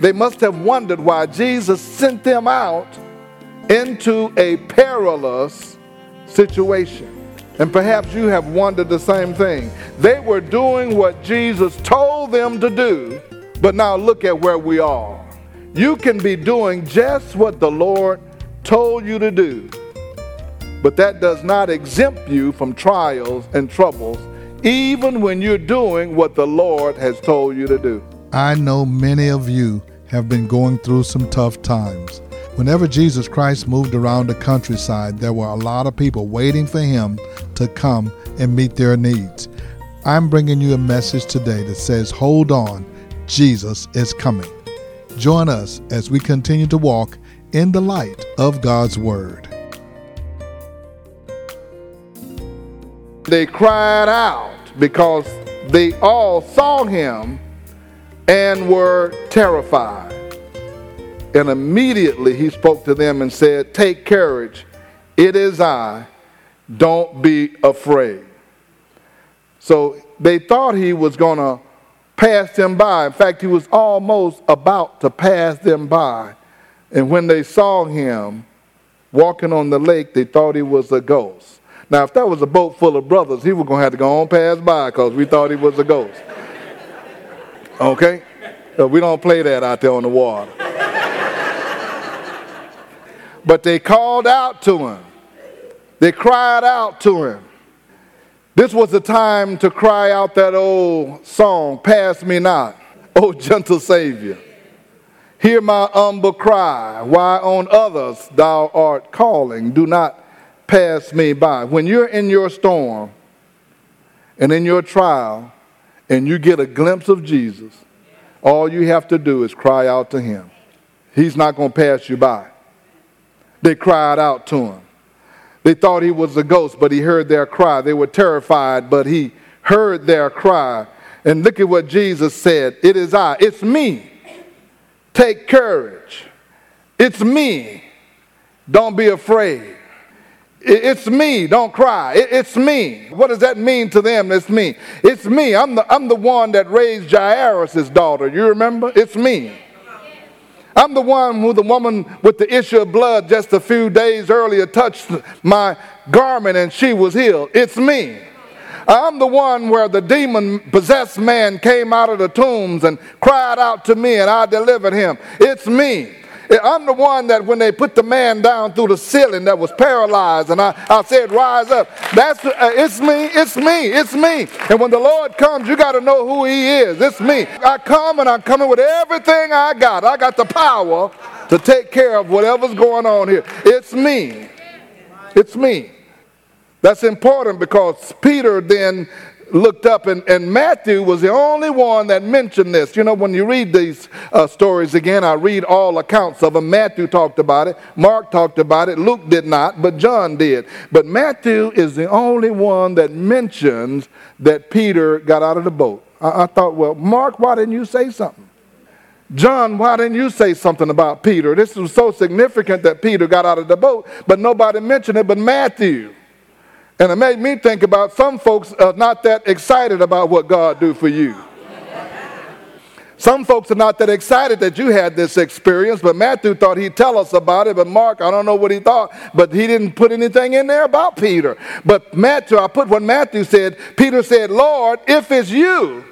they must have wondered why Jesus sent them out into a perilous situation. And perhaps you have wondered the same thing. They were doing what Jesus told them to do, but now look at where we are. You can be doing just what the Lord told you to do, but that does not exempt you from trials and troubles, even when you're doing what the Lord has told you to do. I know many of you have been going through some tough times. Whenever Jesus Christ moved around the countryside, there were a lot of people waiting for him to come and meet their needs. I'm bringing you a message today that says, Hold on, Jesus is coming. Join us as we continue to walk in the light of God's Word. They cried out because they all saw him and were terrified. And immediately he spoke to them and said, Take courage, it is I, don't be afraid. So they thought he was going to pass them by. In fact, he was almost about to pass them by. And when they saw him walking on the lake, they thought he was a ghost. Now, if that was a boat full of brothers, he was going to have to go on pass by because we thought he was a ghost. Okay? Uh, we don't play that out there on the water. but they called out to him. They cried out to him. This was the time to cry out that old song, Pass Me Not, O gentle Savior. Hear my humble cry, why on others thou art calling, do not pass me by. When you're in your storm and in your trial and you get a glimpse of Jesus, all you have to do is cry out to him. He's not going to pass you by. They cried out to him. They thought he was a ghost, but he heard their cry. They were terrified, but he heard their cry. And look at what Jesus said It is I, it's me. Take courage. It's me. Don't be afraid. It's me. Don't cry. It's me. What does that mean to them? It's me. It's me. I'm the, I'm the one that raised Jairus' daughter. You remember? It's me. I'm the one who the woman with the issue of blood just a few days earlier touched my garment and she was healed. It's me. I'm the one where the demon possessed man came out of the tombs and cried out to me and I delivered him. It's me. I'm the one that when they put the man down through the ceiling that was paralyzed, and I, I said, Rise up. That's uh, it's me, it's me, it's me. And when the Lord comes, you got to know who He is. It's me. I come and I'm coming with everything I got. I got the power to take care of whatever's going on here. It's me. It's me. That's important because Peter then looked up, and, and Matthew was the only one that mentioned this. You know, when you read these uh, stories again, I read all accounts of them. Matthew talked about it, Mark talked about it, Luke did not, but John did. But Matthew is the only one that mentions that Peter got out of the boat. I, I thought, well, Mark, why didn't you say something? John, why didn't you say something about Peter? This was so significant that Peter got out of the boat, but nobody mentioned it but Matthew. And it made me think about some folks are not that excited about what God do for you. Some folks are not that excited that you had this experience, but Matthew thought he'd tell us about it. But Mark, I don't know what he thought, but he didn't put anything in there about Peter. But Matthew, I put what Matthew said. Peter said, Lord, if it's you,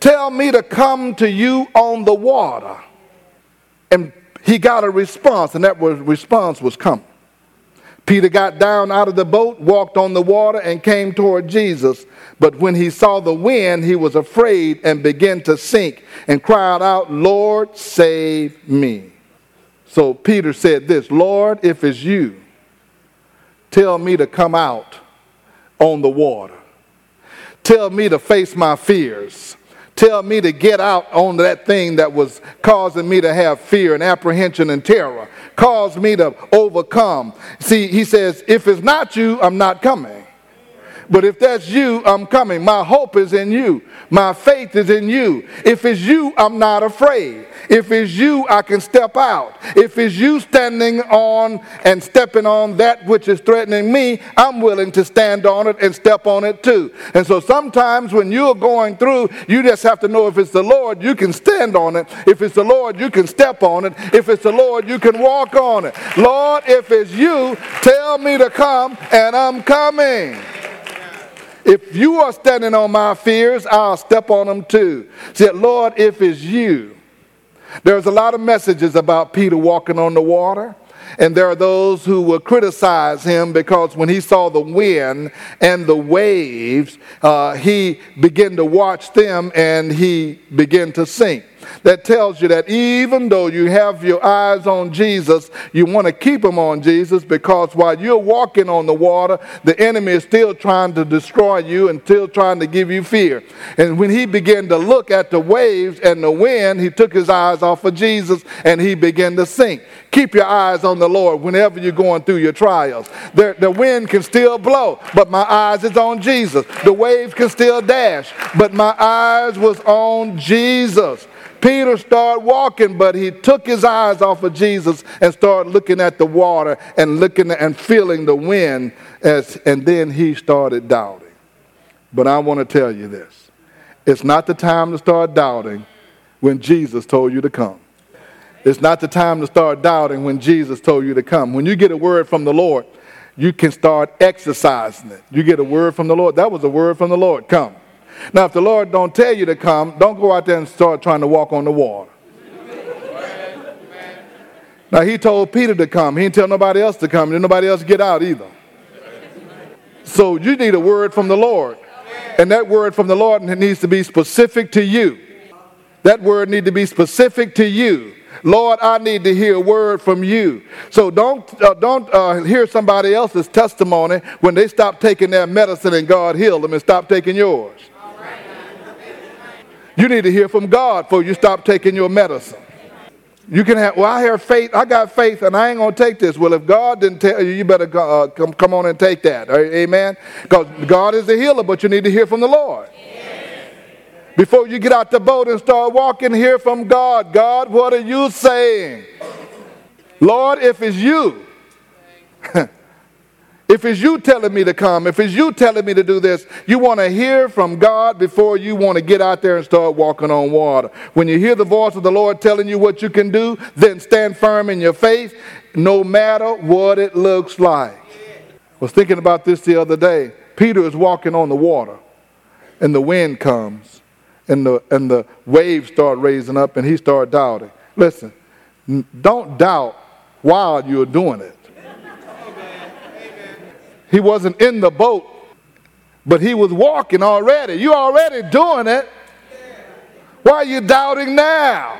tell me to come to you on the water. And he got a response, and that was, response was come. Peter got down out of the boat, walked on the water, and came toward Jesus. But when he saw the wind, he was afraid and began to sink and cried out, Lord, save me. So Peter said this Lord, if it's you, tell me to come out on the water. Tell me to face my fears tell me to get out on that thing that was causing me to have fear and apprehension and terror, cause me to overcome. See, he says, if it's not you, I'm not coming. But if that's you, I'm coming. My hope is in you. My faith is in you. If it's you, I'm not afraid. If it's you, I can step out. If it's you standing on and stepping on that which is threatening me, I'm willing to stand on it and step on it too. And so sometimes when you're going through, you just have to know if it's the Lord, you can stand on it. If it's the Lord, you can step on it. If it's the Lord, you can walk on it. Lord, if it's you, tell me to come and I'm coming. If you are standing on my fears, I'll step on them too. Said, Lord, if it's you. There's a lot of messages about Peter walking on the water. And there are those who will criticize him because when he saw the wind and the waves, uh, he began to watch them and he began to sink that tells you that even though you have your eyes on Jesus, you want to keep them on Jesus because while you're walking on the water, the enemy is still trying to destroy you and still trying to give you fear. And when he began to look at the waves and the wind, he took his eyes off of Jesus and he began to sink. Keep your eyes on the Lord whenever you're going through your trials. The, the wind can still blow, but my eyes is on Jesus. The waves can still dash, but my eyes was on Jesus. Peter started walking, but he took his eyes off of Jesus and started looking at the water and looking and feeling the wind, as, and then he started doubting. But I want to tell you this it's not the time to start doubting when Jesus told you to come. It's not the time to start doubting when Jesus told you to come. When you get a word from the Lord, you can start exercising it. You get a word from the Lord. That was a word from the Lord. Come. Now, if the Lord don't tell you to come, don't go out there and start trying to walk on the water. Now, he told Peter to come. He didn't tell nobody else to come. Didn't nobody else get out either. So you need a word from the Lord. And that word from the Lord needs to be specific to you. That word need to be specific to you. Lord, I need to hear a word from you. So don't, uh, don't uh, hear somebody else's testimony when they stop taking their medicine and God healed them and stop taking yours. You need to hear from God before you stop taking your medicine. You can have, well, I have faith, I got faith, and I ain't going to take this. Well, if God didn't tell you, you better uh, come, come on and take that. Amen? Because God is the healer, but you need to hear from the Lord. Before you get out the boat and start walking, hear from God. God, what are you saying? Lord, if it's you, If it's you telling me to come, if it's you telling me to do this, you want to hear from God before you want to get out there and start walking on water. When you hear the voice of the Lord telling you what you can do, then stand firm in your faith, no matter what it looks like. I was thinking about this the other day. Peter is walking on the water, and the wind comes, and the, and the waves start raising up, and he starts doubting. Listen, don't doubt while you're doing it. He wasn't in the boat, but he was walking already. You're already doing it. Why are you doubting now?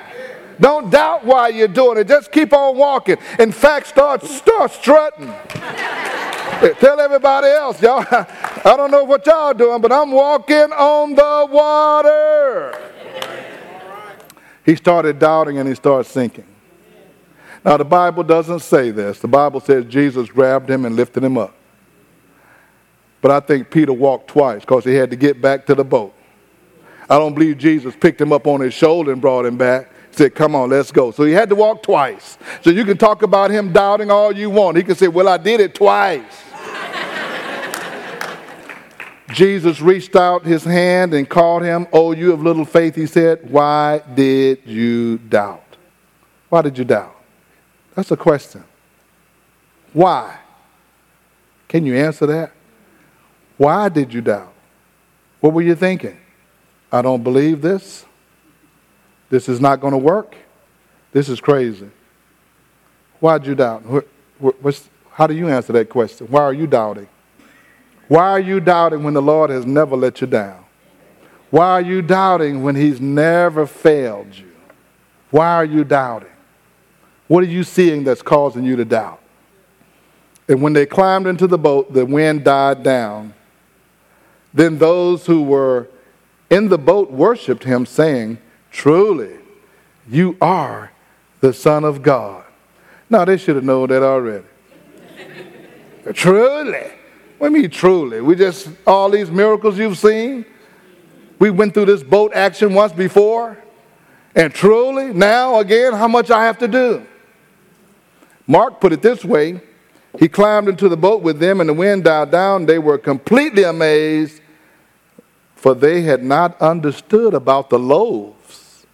Don't doubt why you're doing it. Just keep on walking. In fact, start start strutting. Tell everybody else, y'all. I don't know what y'all doing, but I'm walking on the water. He started doubting and he started sinking. Now, the Bible doesn't say this. The Bible says Jesus grabbed him and lifted him up. But I think Peter walked twice because he had to get back to the boat. I don't believe Jesus picked him up on his shoulder and brought him back. He Said, Come on, let's go. So he had to walk twice. So you can talk about him doubting all you want. He can say, Well, I did it twice. Jesus reached out his hand and called him, Oh, you of little faith, he said, Why did you doubt? Why did you doubt? That's a question. Why? Can you answer that? Why did you doubt? What were you thinking? I don't believe this. This is not going to work. This is crazy. Why did you doubt? how do you answer that question? Why are you doubting? Why are you doubting when the Lord has never let you down? Why are you doubting when He's never failed you? Why are you doubting? What are you seeing that's causing you to doubt? And when they climbed into the boat, the wind died down then those who were in the boat worshiped him, saying, Truly, you are the Son of God. Now, they should have known that already. Truly. What do you mean truly? We just, all these miracles you've seen, we went through this boat action once before, and truly, now again, how much I have to do? Mark put it this way He climbed into the boat with them, and the wind died down. They were completely amazed, for they had not understood about the loaves.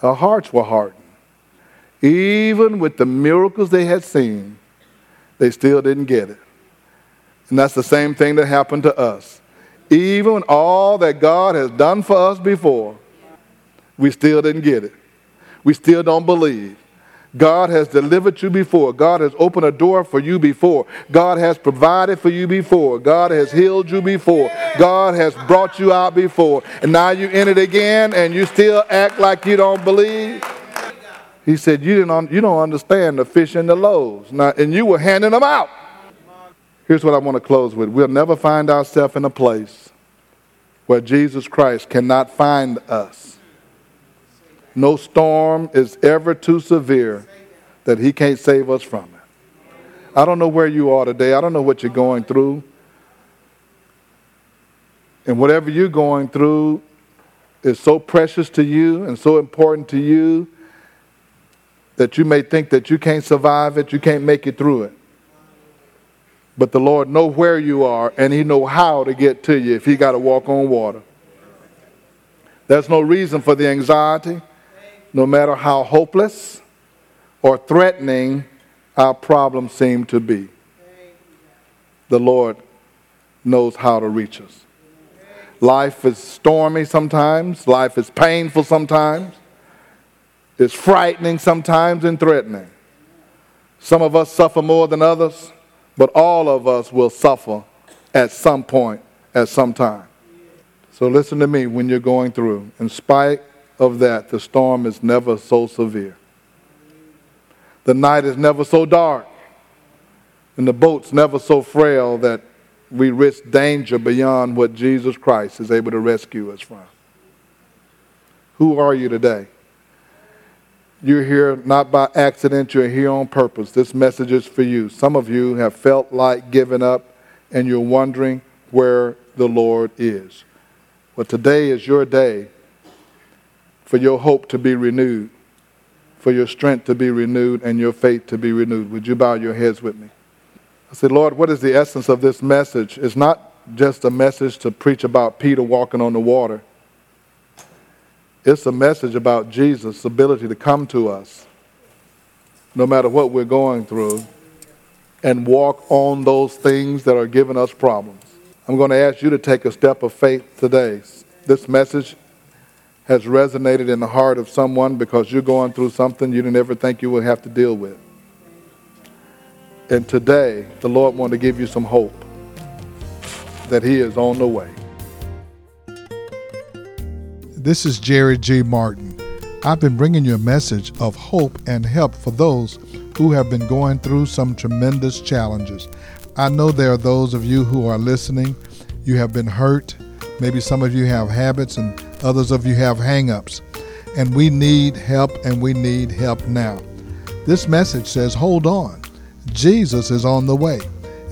Their hearts were hardened. Even with the miracles they had seen, they still didn't get it. And that's the same thing that happened to us. Even all that God has done for us before, we still didn't get it. We still don't believe. God has delivered you before. God has opened a door for you before. God has provided for you before. God has healed you before. God has brought you out before. And now you in it again and you still act like you don't believe. He said, You, didn't you don't understand the fish and the loaves. Now, and you were handing them out. Here's what I want to close with. We'll never find ourselves in a place where Jesus Christ cannot find us. No storm is ever too severe that he can't save us from it. I don't know where you are today. I don't know what you're going through. And whatever you're going through is so precious to you and so important to you that you may think that you can't survive it, you can't make it through it. But the Lord know where you are and he know how to get to you if he got to walk on water. There's no reason for the anxiety no matter how hopeless or threatening our problems seem to be. The Lord knows how to reach us. Life is stormy sometimes, life is painful sometimes, it's frightening sometimes and threatening. Some of us suffer more than others, but all of us will suffer at some point, at some time. So listen to me when you're going through. In spite of that, the storm is never so severe. The night is never so dark, and the boat's never so frail that we risk danger beyond what Jesus Christ is able to rescue us from. Who are you today? You're here not by accident, you're here on purpose. This message is for you. Some of you have felt like giving up and you're wondering where the Lord is. Well, today is your day for your hope to be renewed, for your strength to be renewed, and your faith to be renewed. Would you bow your heads with me? I said, Lord, what is the essence of this message? It's not just a message to preach about Peter walking on the water. It's a message about Jesus' ability to come to us, no matter what we're going through, and walk on those things that are giving us problems. I'm going to ask you to take a step of faith today. This message has resonated in the heart of someone because you're going through something you didn't ever think you would have to deal with. And today, the Lord wants to give you some hope that He is on the way. This is Jerry G. Martin. I've been bringing you a message of hope and help for those who have been going through some tremendous challenges. I know there are those of you who are listening, you have been hurt. Maybe some of you have habits and Others of you have hangups. And we need help and we need help now. This message says, hold on. Jesus is on the way.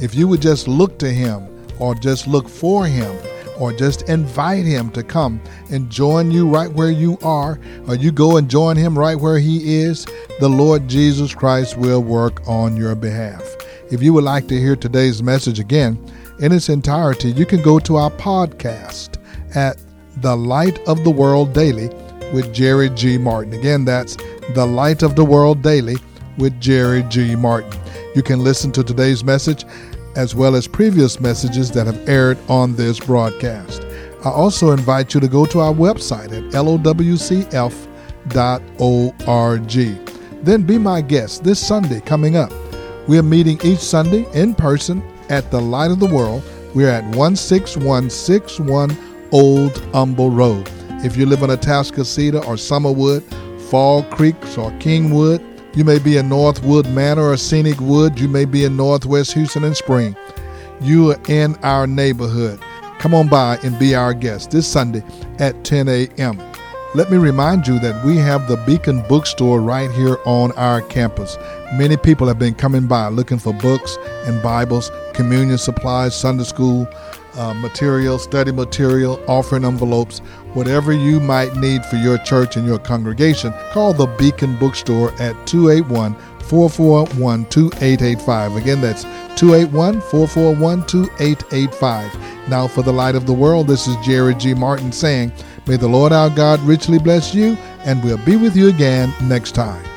If you would just look to him or just look for him or just invite him to come and join you right where you are, or you go and join him right where he is, the Lord Jesus Christ will work on your behalf. If you would like to hear today's message again in its entirety, you can go to our podcast at the Light of the World Daily with Jerry G. Martin. Again, that's The Light of the World Daily with Jerry G. Martin. You can listen to today's message as well as previous messages that have aired on this broadcast. I also invite you to go to our website at lowcf.org. Then be my guest this Sunday coming up. We are meeting each Sunday in person at the Light of the World. We're at 16161 Old Humble Road. If you live in Atascocita or Summerwood, Fall Creeks or Kingwood, you may be in Northwood Manor or Scenic Wood, you may be in Northwest Houston and Spring. You are in our neighborhood. Come on by and be our guest this Sunday at 10 a.m. Let me remind you that we have the Beacon Bookstore right here on our campus. Many people have been coming by looking for books and Bibles, communion supplies, Sunday school uh, material, study material, offering envelopes, whatever you might need for your church and your congregation. Call the Beacon Bookstore at 281 441 2885. Again, that's 281 441 2885. Now, for the light of the world, this is Jerry G. Martin saying, May the Lord our God richly bless you, and we'll be with you again next time.